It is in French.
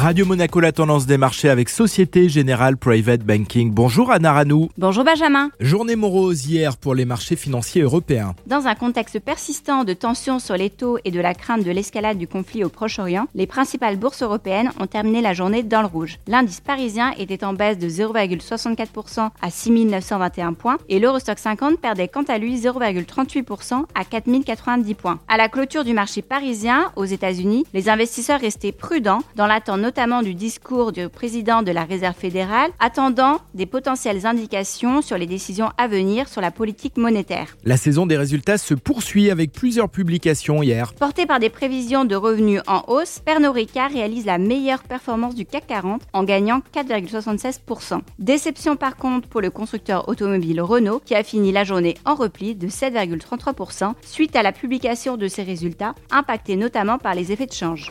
Radio Monaco, la tendance des marchés avec Société Générale Private Banking. Bonjour Anna Ranou. Bonjour Benjamin. Journée morose hier pour les marchés financiers européens. Dans un contexte persistant de tensions sur les taux et de la crainte de l'escalade du conflit au Proche-Orient, les principales bourses européennes ont terminé la journée dans le rouge. L'indice parisien était en baisse de 0,64% à 6921 points et l'Eurostock 50 perdait quant à lui 0,38% à 4090 points. À la clôture du marché parisien aux États-Unis, les investisseurs restaient prudents dans l'attente notamment du discours du président de la Réserve fédérale, attendant des potentielles indications sur les décisions à venir sur la politique monétaire. La saison des résultats se poursuit avec plusieurs publications hier. Portée par des prévisions de revenus en hausse, Pernod Ricard réalise la meilleure performance du CAC 40 en gagnant 4,76%. Déception par contre pour le constructeur automobile Renault qui a fini la journée en repli de 7,33% suite à la publication de ses résultats, impactés notamment par les effets de change.